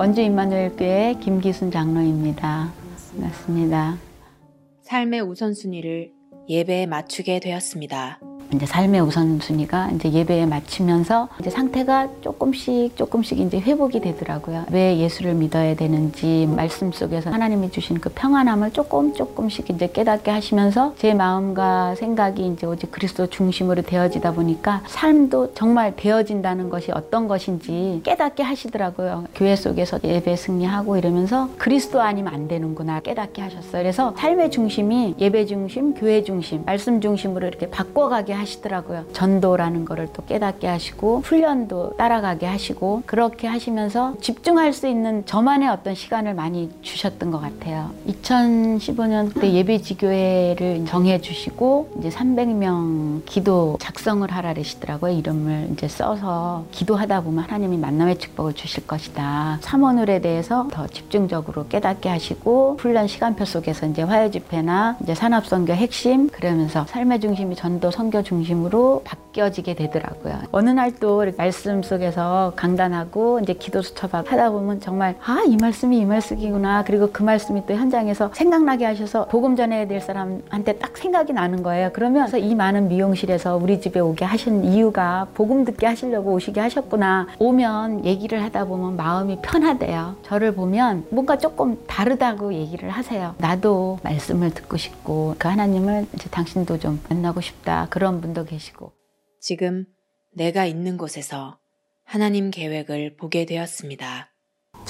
원주 임마누엘교회 김기순 장로입니다. 반갑습니다. 삶의 우선순위를 예배에 맞추게 되었습니다. 이제 삶의 우선순위가 이제 예배에 맞추면서 이제 상태가 조금씩 조금씩 이제 회복이 되더라고요. 왜 예수를 믿어야 되는지 말씀 속에서 하나님이 주신 그 평안함을 조금 조금씩 이제 깨닫게 하시면서 제 마음과 생각이 이제 오직 그리스도 중심으로 되어지다 보니까 삶도 정말 되어진다는 것이 어떤 것인지 깨닫게 하시더라고요. 교회 속에서 예배 승리하고 이러면서 그리스도 아니면 안 되는구나 깨닫게 하셨어요. 그래서 삶의 중심이 예배 중심, 교회 중심, 말씀 중심으로 이렇게 바꿔가게 하시더라고요. 전도라는 거를 또 깨닫게 하시고 훈련도 따라가게 하시고 그렇게 하시면서 집중할 수 있는 저만의 어떤 시간을 많이 주셨던 것 같아요. 2015년 때 예배지교회를 정해 주시고 이제 300명 기도 작성을 하라 그러시더라고요. 이름을 이제 써서 기도하다 보면 하나님이 만남의 축복을 주실 것이다. 삼원을에 대해서 더 집중적으로 깨닫게 하시고 훈련 시간표 속에서 이제 화요 집회나 이제 산업 선교 핵심 그러면서 삶의 중심이 전도 선교 중심으로 바뀌어지게 되더라고요. 어느 날 또 말씀 속에서 강단하고 이제 기도 수첩 하다 보면 정말 아 이 말씀이 이 말씀이구나 그리고 그 말씀이 또 현장에서 생각나게 하셔서 복음 전해야 될 사람한테 딱 생각이 나는 거예요. 그러면서 이 많은 미용실에서 우리 집에 오게 하신 이유가 복음 듣게 하시려고 오시게 하셨구나. 오면 얘기를 하다 보면 마음이 편하대요. 저를 보면 뭔가 조금 다르다고 얘기를 하세요. 나도 말씀을 듣고 싶고 그 하나님을 이제 당신도 좀 만나고 싶다. 그런 분도 계시고. 지금 내가 있는 곳에서 하나님 계획을 보게 되었습니다.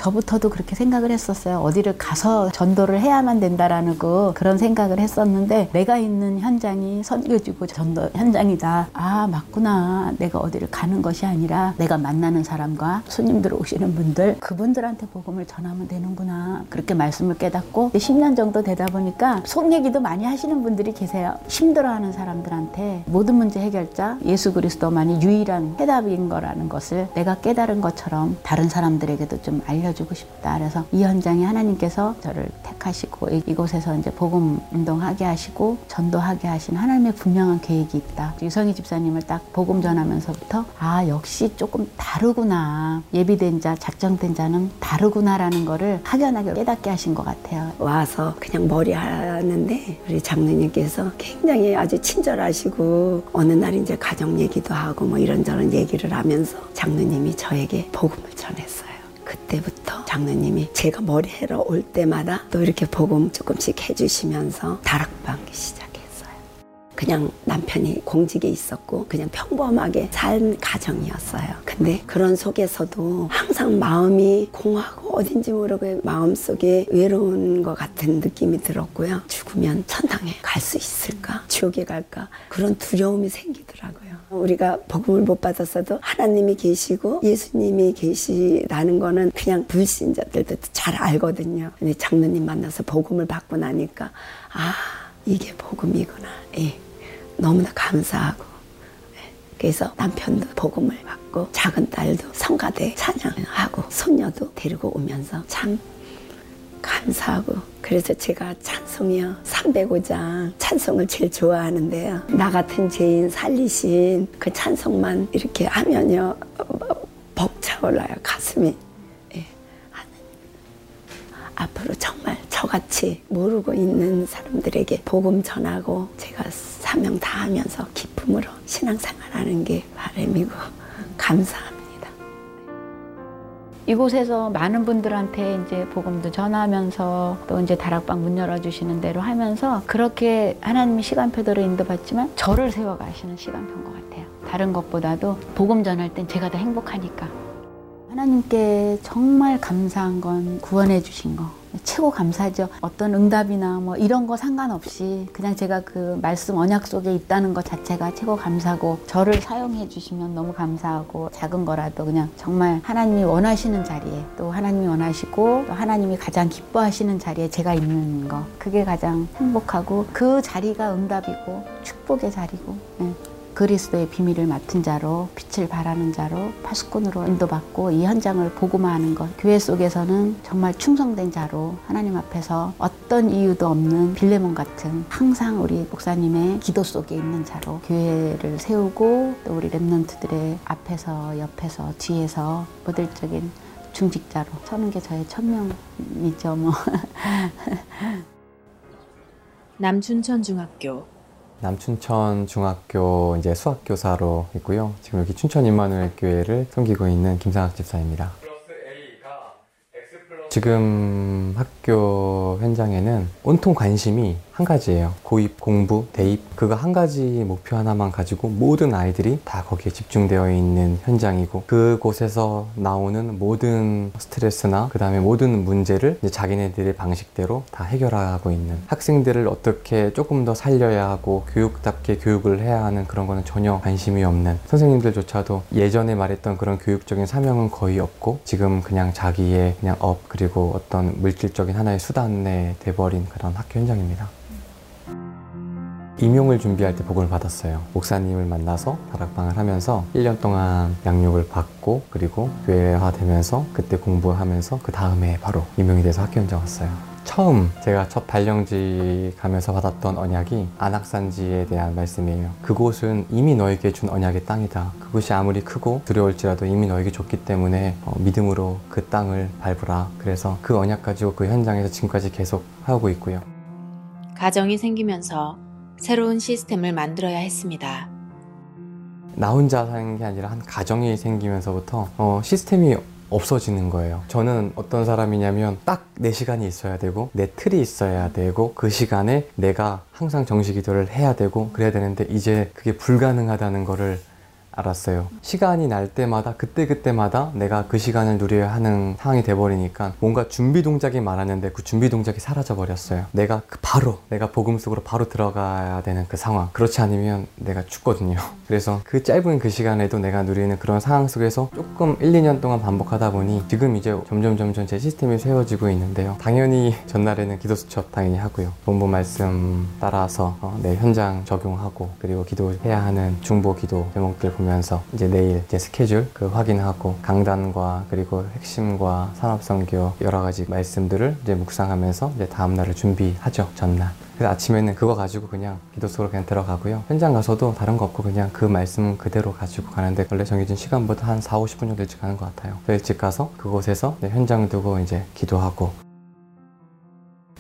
저부터도 그렇게 생각을 했었어요. 어디를 가서 전도를 해야만 된다라는 거 그런 생각을 했었는데 내가 있는 현장이 선교지고 전도 현장이다. 아 맞구나. 내가 어디를 가는 것이 아니라 내가 만나는 사람과 손님들 오시는 분들 그분들한테 복음을 전하면 되는구나. 그렇게 말씀을 깨닫고 10년 정도 되다 보니까 속 얘기도 많이 하시는 분들이 계세요. 힘들어하는 사람들한테 모든 문제 해결자 예수 그리스도만이 유일한 해답인 거라는 것을 내가 깨달은 것처럼 다른 사람들에게도 좀 알려. 알려주고 싶다. 그래서 이 현장에 하나님께서 저를 택하시고 이곳에서 이제 복음 운동하게 하시고 전도하게 하신 하나님의 분명한 계획이 있다. 유성희 집사님을 딱 복음 전하면서부터 아 역시 조금 다르구나. 예비된 자, 작정된 자는 다르구나라는 거를 확연하게 깨닫게 하신 것 같아요. 와서 그냥 머리 하는데 우리 장로님께서 굉장히 아주 친절하시고 어느 날 이제 가정 얘기도 하고 뭐 이런저런 얘기를 하면서 장로님이 저에게 복음을 전했어요. 그때부터 장로님이 제가 머리 해러 올 때마다 또 이렇게 복음 조금씩 해주시면서 다락방기 시작했어요. 그냥 남편이 공직에 있었고 그냥 평범하게 산 가정이었어요. 근데 그런 속에서도 항상 마음이 공하고 어딘지 모르게 마음속에 외로운 것 같은 느낌이 들었고요. 죽으면 천당에 갈 수 있을까? 지옥에 갈까? 그런 두려움이 생기더라고요. 우리가 복음을 못 받았어도 하나님이 계시고 예수님이 계시라는 거는 그냥 불신자들도 잘 알거든요. 근데 장로님 만나서 복음을 받고 나니까 아 이게 복음이구나. 예. 너무나 감사하고 예. 그래서 남편도 복음을 받고 작은 딸도 성가대 찬양하고 손녀도 데리고 오면서 참 감사하고 그래서 제가 찬송이요 305장 찬송을 제일 좋아하는데요 나 같은 죄인 살리신 그 찬송만 이렇게 하면요 벅차올라요 가슴이 예. 앞으로 정말 저같이 모르고 있는 사람들에게 복음 전하고 제가 사명 다 하면서 기쁨으로 신앙생활하는 게 바람이고 감사합니다. 이곳에서 많은 분들한테 이제 복음도 전하면서 또 이제 다락방 문 열어주시는 대로 하면서 그렇게 하나님이 시간표대로 인도받지만 저를 세워가시는 시간표인 것 같아요. 다른 것보다도 복음 전할 땐 제가 더 행복하니까. 하나님께 정말 감사한 건 구원해 주신 거. 최고 감사죠. 어떤 응답이나 뭐 이런 거 상관없이 그냥 제가 그 말씀 언약 속에 있다는 것 자체가 최고 감사고 저를 사용해 주시면 너무 감사하고 작은 거라도 그냥 정말 하나님이 원하시는 자리에 또 하나님이 원하시고 또 하나님이 가장 기뻐하시는 자리에 제가 있는 거 그게 가장 행복하고 그 자리가 응답이고 축복의 자리고 네. 그리스도의 비밀을 맡은 자로 빛을 발하는 자로 파수꾼으로 인도받고 이 현장을 복음화하는 것 교회 속에서는 정말 충성된 자로 하나님 앞에서 어떤 이유도 없는 빌레몬 같은 항상 우리 목사님의 기도 속에 있는 자로 교회를 세우고 또 우리 랩런트들의 앞에서 옆에서 뒤에서 모델적인 중직자로 서는 게 저의 천명이죠 뭐. 남춘천 중학교 남춘천 중학교 이제 수학 교사로 있고요. 지금 여기 춘천 임마누엘 교회를 섬기고 있는 김상학 집사입니다. 지금 학교 현장에는 온통 관심이 한 가지예요. 고입, 공부, 대입. 그거 한 가지 목표 하나만 가지고 모든 아이들이 다 거기에 집중되어 있는 현장이고 그곳에서 나오는 모든 스트레스나 그 다음에 모든 문제를 이제 자기네들의 방식대로 다 해결하고 있는 학생들을 어떻게 조금 더 살려야 하고 교육답게 교육을 해야 하는 그런 거는 전혀 관심이 없는 선생님들조차도 예전에 말했던 그런 교육적인 사명은 거의 없고 지금 그냥 자기의 그냥 업 그리고 어떤 물질적인 하나의 수단에 돼버린 그런 학교 현장입니다. 임용을 준비할 때 복을 받았어요. 목사님을 만나서 다락방을 하면서 1년 동안 양육을 받고 그리고 교회화 되면서 그때 공부하면서 그 다음에 바로 임용이 돼서 학교 현장 왔어요. 처음 제가 첫 발령지 가면서 받았던 언약이 아낙 산지에 대한 말씀이에요. 그곳은 이미 너에게 준 언약의 땅이다. 그곳이 아무리 크고 두려울지라도 이미 너에게 줬기 때문에 어, 믿음으로 그 땅을 밟으라. 그래서 그 언약 가지고 그 현장에서 지금까지 계속 하고 있고요. 가정이 생기면서 새로운 시스템을 만들어야 했습니다. 나 혼자 사는 게 아니라 한 가정이 생기면서부터 어, 시스템이 없어지는 거예요. 저는 어떤 사람이냐면 딱 내 시간이 있어야 되고 내 틀이 있어야 되고 그 시간에 내가 항상 정식 기도를 해야 되고 그래야 되는데 이제 그게 불가능하다는 거를 알았어요. 시간이 날 때마다 그때그때마다 내가 그 시간을 누려야 하는 상황이 돼버리니까 뭔가 준비 동작이 많았는데 그 준비 동작이 사라져 버렸어요. 내가 그 바로 내가 복음 속으로 바로 들어가야 되는 그 상황. 그렇지 않으면 내가 죽거든요. 그래서 그 짧은 그 시간에도 내가 누리는 그런 상황 속에서 조금 1, 2년 동안 반복하다 보니 지금 이제 점점 점점 제 시스템이 세워지고 있는데요. 당연히 전날에는 기도 수첩 당연히 하고요. 본부 말씀 따라서 어, 내 현장 적용하고 그리고 기도해야 하는 중보 기도 제목들 보면서 이제 내일 이제 스케줄 그 확인하고 강단과 그리고 핵심과 산업선교 여러 가지 말씀들을 이제 묵상하면서 이제 다음 날을 준비하죠 전날. 그래서 아침에는 그거 가지고 그냥 기도 속으로 그냥 들어가고요. 현장 가서도 다른 거 없고 그냥 그 말씀 그대로 가지고 가는데 원래 정해진 시간보다 한 4, 50분 정도 일찍 가는 것 같아요. 일찍 가서 그곳에서 현장 두고 이제 기도하고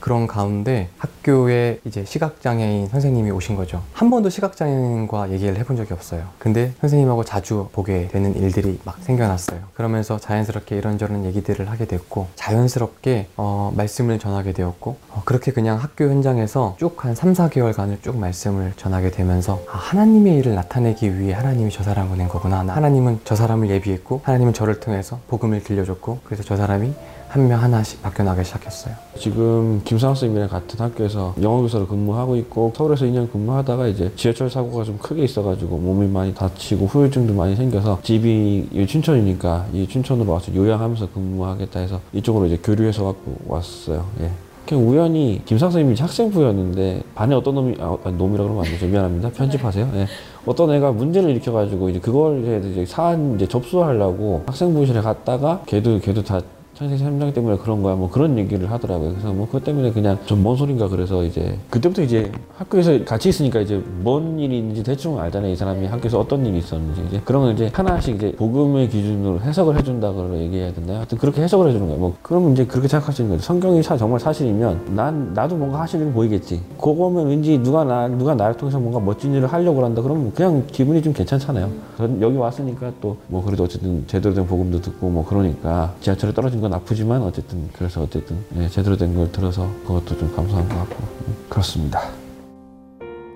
그런 가운데 학교에 이제 시각장애인 선생님이 오신 거죠. 한 번도 시각장애인과 얘기를 해본 적이 없어요. 근데 선생님하고 자주 보게 되는 일들이 막 생겨났어요. 그러면서 자연스럽게 이런저런 얘기들을 하게 됐고, 자연스럽게 어, 말씀을 전하게 되었고, 어, 그렇게 그냥 학교 현장에서 쭉 한 3, 4개월간을 쭉 말씀을 전하게 되면서, 아, 하나님의 일을 나타내기 위해 하나님이 저 사람을 보낸 거구나. 하나님은 저 사람을 예비했고, 하나님은 저를 통해서 복음을 들려줬고, 그래서 저 사람이 한 명 하나씩 바뀌어나가기 시작했어요. 지금 김상학 선생님이랑 같은 학교에서 영어교사로 근무하고 있고 서울에서 2년 근무하다가 이제 지하철 사고가 좀 크게 있어가지고 몸이 많이 다치고 후유증도 많이 생겨서 집이 이 춘천이니까 이 춘천으로 와서 요양하면서 근무하겠다 해서 이쪽으로 이제 교류해서 갖고 왔어요. 예. 그냥 우연히 김상 선생님이 학생부였는데 반에 어떤 놈이 아, 아니, 놈이라 그러면 안 되죠 미안합니다 편집하세요 예. 어떤 애가 문제를 일으켜가지고 이제 그걸 이제 사안 이제 접수하려고 학생부실에 갔다가 걔도 걔도 다 창생 삼장 때문에 그런 거야. 뭐 그런 얘기를 하더라고요. 그래서 뭐 그것 때문에 그냥 좀 뭔 소린가 그래서 이제 그때부터 이제 학교에서 같이 있으니까 이제 뭔 일이 있는지 대충 알잖아요. 이 사람이 학교에서 어떤 일이 있었는지. 이제 그런 걸 이제 하나씩 이제 복음의 기준으로 해석을 해준다고 얘기해야 되나요? 하여튼 그렇게 해석을 해주는 거예요. 뭐 그러면 이제 그렇게 생각하시는 거죠. 성경이 사, 정말 사실이면 난 나도 뭔가 하시는 게 보이겠지. 그거면 왠지 누가 나 누가 나를 통해서 뭔가 멋진 일을 하려고 한다 그러면 그냥 기분이 좀 괜찮잖아요. 전 여기 왔으니까 또 뭐 그래도 어쨌든 제대로 된 복음도 듣고 뭐 그러니까 지하철에 떨어진 건 아프지만 어쨌든 그래서 어쨌든 예, 제대로 된 걸 들어서 그것도 좀 감사한 것 같고 음, 그렇습니다.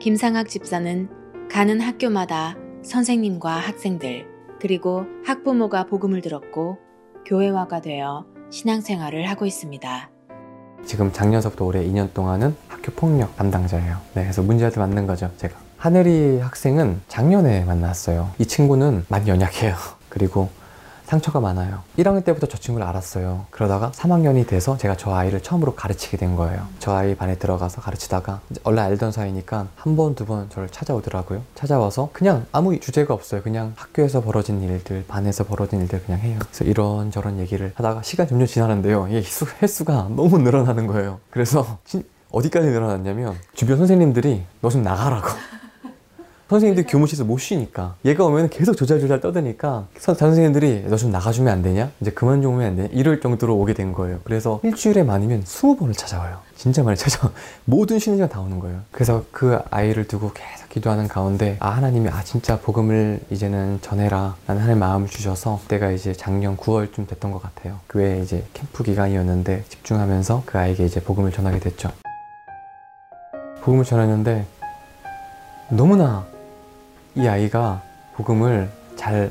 김상학 집사는 가는 학교마다 선생님과 학생들, 그리고 학부모가 복음을 들었고 교회화가 되어 신앙생활을 하고 있습니다. 지금 작년서부터 올해 2년 동안은 학교 폭력 담당자예요. 네, 그래서 문제들 만든 거죠, 제가. 하늘이 학생은 작년에 만났어요. 이 친구는 많이 연약해요. 그리고 상처가 많아요. 1학년 때부터 저 친구를 알았어요. 그러다가 3학년이 돼서 제가 저 아이를 처음으로 가르치게 된 거예요. 저 아이 반에 들어가서 가르치다가 원래 알던 사이니까 한 번, 두 번 저를 찾아오더라고요. 찾아와서 그냥 아무 주제가 없어요. 그냥 학교에서 벌어진 일들, 반에서 벌어진 일들 그냥 해요. 그래서 이런저런 얘기를 하다가 시간 점점 지나는데요. 이 횟수, 횟수가 너무 늘어나는 거예요. 그래서 진- 어디까지 늘어났냐면 주변 선생님들이 너 좀 나가라고. 선생님들이 교무실에서 못 쉬니까 얘가 오면 계속 조잘조잘 떠드니까 선, 선생님들이 너 좀 나가주면 안 되냐? 이제 그만 좀 오면 안 되냐? 이럴 정도로 오게 된 거예요. 그래서 일주일에 많으면 20번을 찾아와요. 진짜 많이 찾아와. 모든 쉬는 시간 다 오는 거예요. 그래서 그 아이를 두고 계속 기도하는 가운데 아 하나님이 아 진짜 복음을 이제는 전해라 라는 하나님 마음을 주셔서 때가 이제 작년 9월쯤 됐던 것 같아요. 교회 이제 캠프 기간이었는데 집중하면서 그 아이에게 이제 복음을 전하게 됐죠. 복음을 전했는데 너무나 이 아이가 복음을 잘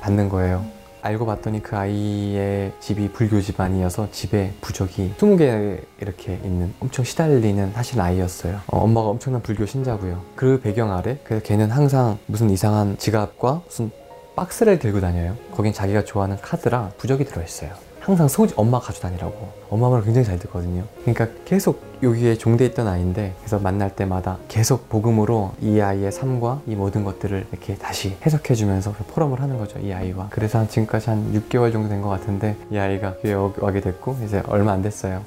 받는 거예요. 알고 봤더니 그 아이의 집이 불교 집안이어서 집에 부적이 20개 이렇게 있는 엄청 시달리는 사실 아이였어요. 어, 엄마가 엄청난 불교 신자고요. 그 배경 아래 그래서 걔는 항상 무슨 이상한 지갑과 무슨 박스를 들고 다녀요. 거긴 자기가 좋아하는 카드랑 부적이 들어있어요. 항상 소지 엄마 가지고 다니라고 엄마 말을 굉장히 잘 듣거든요 그러니까 계속 여기에 종돼 있던 아이인데 그래서 만날 때마다 계속 복음으로 이 아이의 삶과 이 모든 것들을 이렇게 다시 해석해 주면서 포럼을 하는 거죠 이 아이와. 그래서 한 지금까지 한 6개월 정도 된 것 같은데 이 아이가 교회 오- 와게 됐고 이제 얼마 안 됐어요.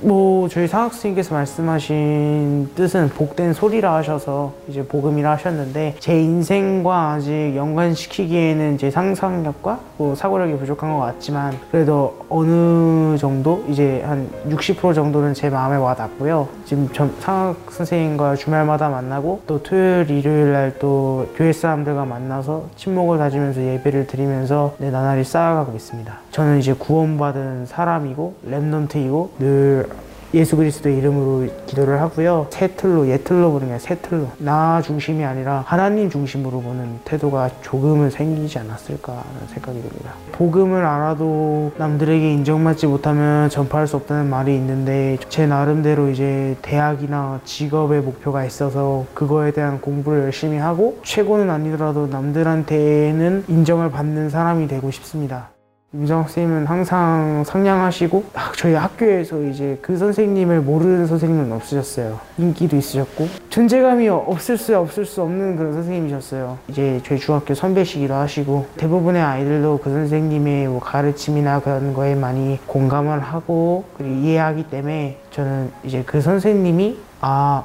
뭐 저희 상학스님께서 말씀하신 뜻은 복된 소리라 하셔서 이제 복음이라 하셨는데 제 인생과 아직 연관시키기에는 제 상상력과 뭐 사고력이 부족한 것 같지만 그래도 어느 정도 이제 한 60% 정도는 제 마음에 와닿고요. 지금 전 상학 선생님과 주말마다 만나고 또 토요일 일요일 날 또 교회 사람들과 만나서 친목을 다지면서 예배를 드리면서 내 나날이 쌓아가고 있습니다. 저는 이제 구원받은 사람이고 랩넌트이고 늘 예수 그리스도의 이름으로 기도를 하고요. 새 틀로, 예 틀로 보는 게 새 틀로. 나 중심이 아니라 하나님 중심으로 보는 태도가 조금은 생기지 않았을까 하는 생각이 듭니다. 복음을 알아도 남들에게 인정받지 못하면 전파할 수 없다는 말이 있는데 제 나름대로 이제 대학이나 직업의 목표가 있어서 그거에 대한 공부를 열심히 하고 최고는 아니더라도 남들한테는 인정을 받는 사람이 되고 싶습니다. 유정 쌤은 항상 상냥하시고 아, 저희 학교에서 이제 그 선생님을 모르는 선생님은 없으셨어요. 인기도 있으셨고 존재감이 없을 수 없을 수 없는 그런 선생님이셨어요. 이제 저희 중학교 선배시기도 하시고 대부분의 아이들도 그 선생님의 뭐 가르침이나 그런 거에 많이 공감을 하고 그리고 이해하기 때문에 저는 이제 그 선생님이 아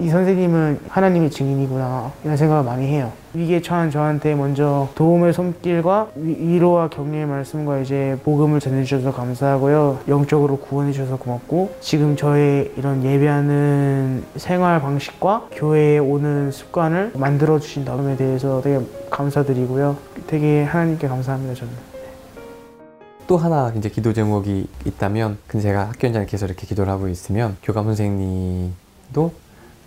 이 선생님은 하나님의 증인이구나 이런 생각을 많이 해요. 위기에 처한 저한테 먼저 도움의 손길과 위- 위로와 격려의 말씀과 이제 복음을 전해주셔서 감사하고요. 영적으로 구원해주셔서 고맙고 지금 저의 이런 예배하는 생활 방식과 교회에 오는 습관을 만들어 주신 다음에 대해서 되게 감사드리고요. 되게 하나님께 감사합니다 저는. 또 하나 이제 기도 제목이 있다면 근데 제가 학교 현장에 계속 이렇게 기도를 하고 있으면 교감 선생님도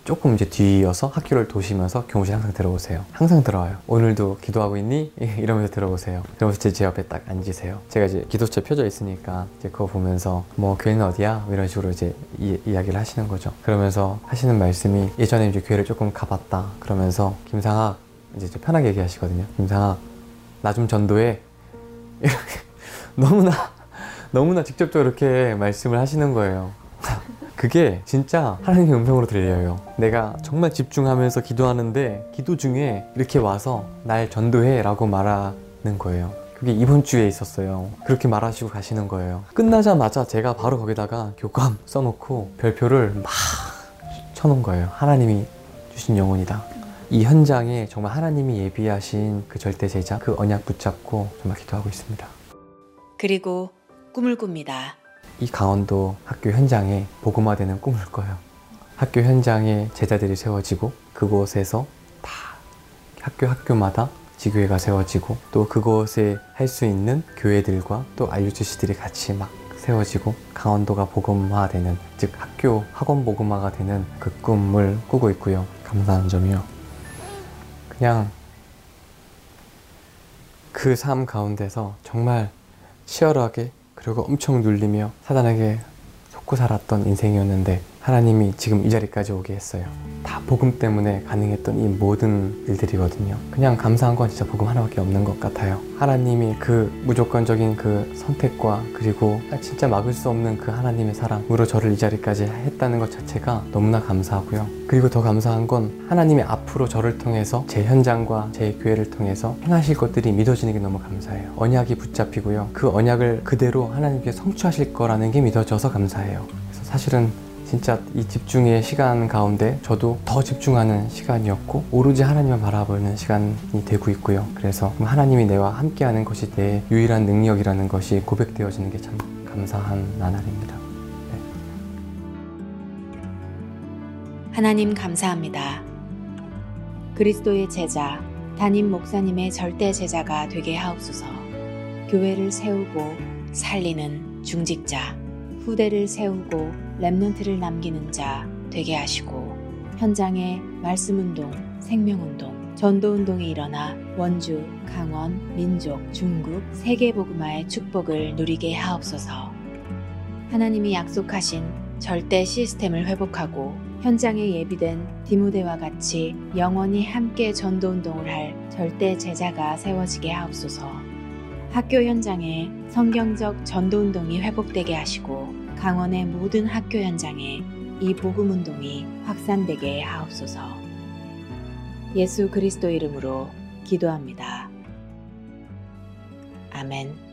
조금 이제 뒤이어서 학교를 도시면서 교무실 항상 들어오세요. 항상 들어와요. 오늘도 기도하고 있니? 이러면서 들어오세요. 그러면서 제, 제 옆에 딱 앉으세요. 제가 이제 기도처 펴져 있으니까 이제 그거 보면서 뭐 교회는 어디야? 뭐 이런 식으로 이제 이, 이야기를 하시는 거죠. 그러면서 하시는 말씀이 예전에 이제 교회를 조금 가봤다. 그러면서 김상학 이제 좀 편하게 얘기하시거든요. 김상학 나 좀 전도해. 이렇게 너무나 너무나 직접적으로 이렇게 말씀을 하시는 거예요. 그게 진짜 하나님의 음성으로 들려요. 내가 정말 집중하면서 기도하는데 기도 중에 이렇게 와서 날 전도해 라고 말하는 거예요. 그게 이번 주에 있었어요. 그렇게 말하시고 가시는 거예요. 끝나자마자 제가 바로 거기다가 교감 써놓고 별표를 막 쳐놓은 거예요. 하나님이 주신 영혼이다. 이 현장에 정말 하나님이 예비하신 그 절대 제자, 그 언약 붙잡고 정말 기도하고 있습니다. 그리고 꿈을 꿉니다. 이 강원도 학교 현장에 복음화되는 꿈을 꿔요. 학교 현장에 제자들이 세워지고 그곳에서 다 학교 학교마다 지교회가 세워지고 또 그곳에 할 수 있는 교회들과 또 알류주시들이 같이 막 세워지고 강원도가 복음화되는 즉 학교 학원 복음화가 되는 그 꿈을 꾸고 있고요. 감사한 점이요. 그냥 그 삶 가운데서 정말 치열하게 그리고 엄청 눌리며 사단에게 속고 살았던 인생이었는데 하나님이 지금 이 자리까지 오게 했어요. 다 복음 때문에 가능했던 이 모든 일들이거든요. 그냥 감사한 건 진짜 복음 하나밖에 없는 것 같아요. 하나님이 그 무조건적인 그 선택과 그리고 진짜 막을 수 없는 그 하나님의 사랑으로 저를 이 자리까지 했다는 것 자체가 너무나 감사하고요. 그리고 더 감사한 건 하나님이 앞으로 저를 통해서 제 현장과 제 교회를 통해서 행하실 것들이 믿어지는 게 너무 감사해요. 언약이 붙잡히고요. 그 언약을 그대로 하나님께 성취하실 거라는 게 믿어져서 감사해요. 그래서 사실은 진짜 이 집중의 시간 가운데 저도 더 집중하는 시간이었고 오로지 하나님을 바라보는 시간이 되고 있고요. 그래서 하나님이 내와 함께하는 것이 내 유일한 능력이라는 것이 고백되어지는 게 참 감사한 나날입니다. 하나님 감사합니다. 그리스도의 제자, 담임 목사님의 절대 제자가 되게 하옵소서. 교회를 세우고 살리는 중직자, 후대를 세우고 랩넌트를 남기는 자 되게 하시고 현장에 말씀운동, 생명운동, 전도운동이 일어나 원주, 강원, 민족, 중국, 세계복음화의 축복을 누리게 하옵소서. 하나님이 약속하신 절대 시스템을 회복하고 현장에 예비된 디모데와 같이 영원히 함께 전도운동을 할 절대 제자가 세워지게 하옵소서. 학교 현장에 성경적 전도운동이 회복되게 하시고 강원의 모든 학교 현장에 이 복음 운동이 확산되게 하옵소서. 예수 그리스도 이름으로 기도합니다. 아멘.